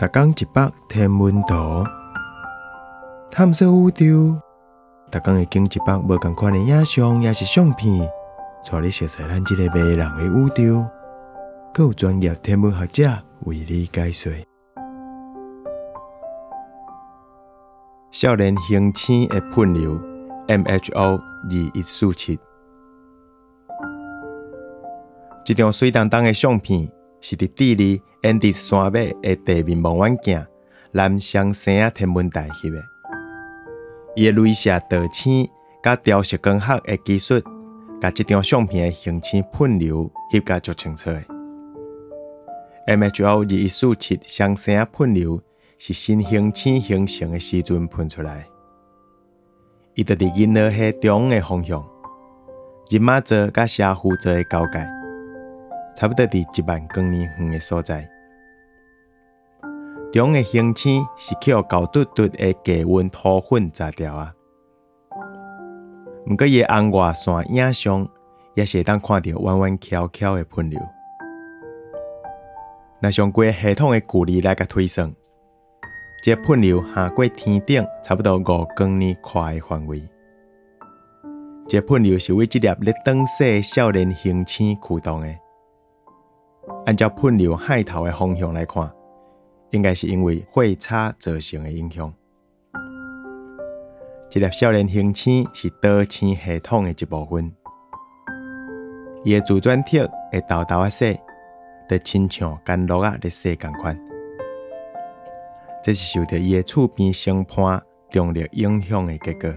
逐工一百天文图，探索宇宙。逐工会经一百无共款的影像，也是相片，带你熟悉咱这个迷人的宇宙。更有专业天文学者为你解说。少年恒星的喷流 （MHO 二一四七），一张水当当的相片，是伫智利安第斯山脉的地面望远镜南香星仔天文台翕的。伊的镭射导星甲雕色光学的技术，甲这张相片的行星喷流翕甲足清楚的。MHO 二一四七双星喷流是新行星形成的时阵喷出来，伊伫伫银河系中的方向，日马座甲沙湖座的交界，差不多伫一万光年远的所在。中的恒星是靠高嘟嘟的低温土粉炸掉啊！毋过伊红外线影像也是会当看到弯弯翘翘的喷流。若上过系统的距离来甲推算，这喷流下过天顶差不多五光年宽的范围。这喷流是为这粒咧灯的少年恒星驱动的。按照喷流海头的方向来看。应该是因为会差造成的影响。这粒少年行星是导星系统的一部分，伊的自转体会豆豆啊细，就亲像干落啊咧细共款。这是受到伊的触边星盘重力影响的结果。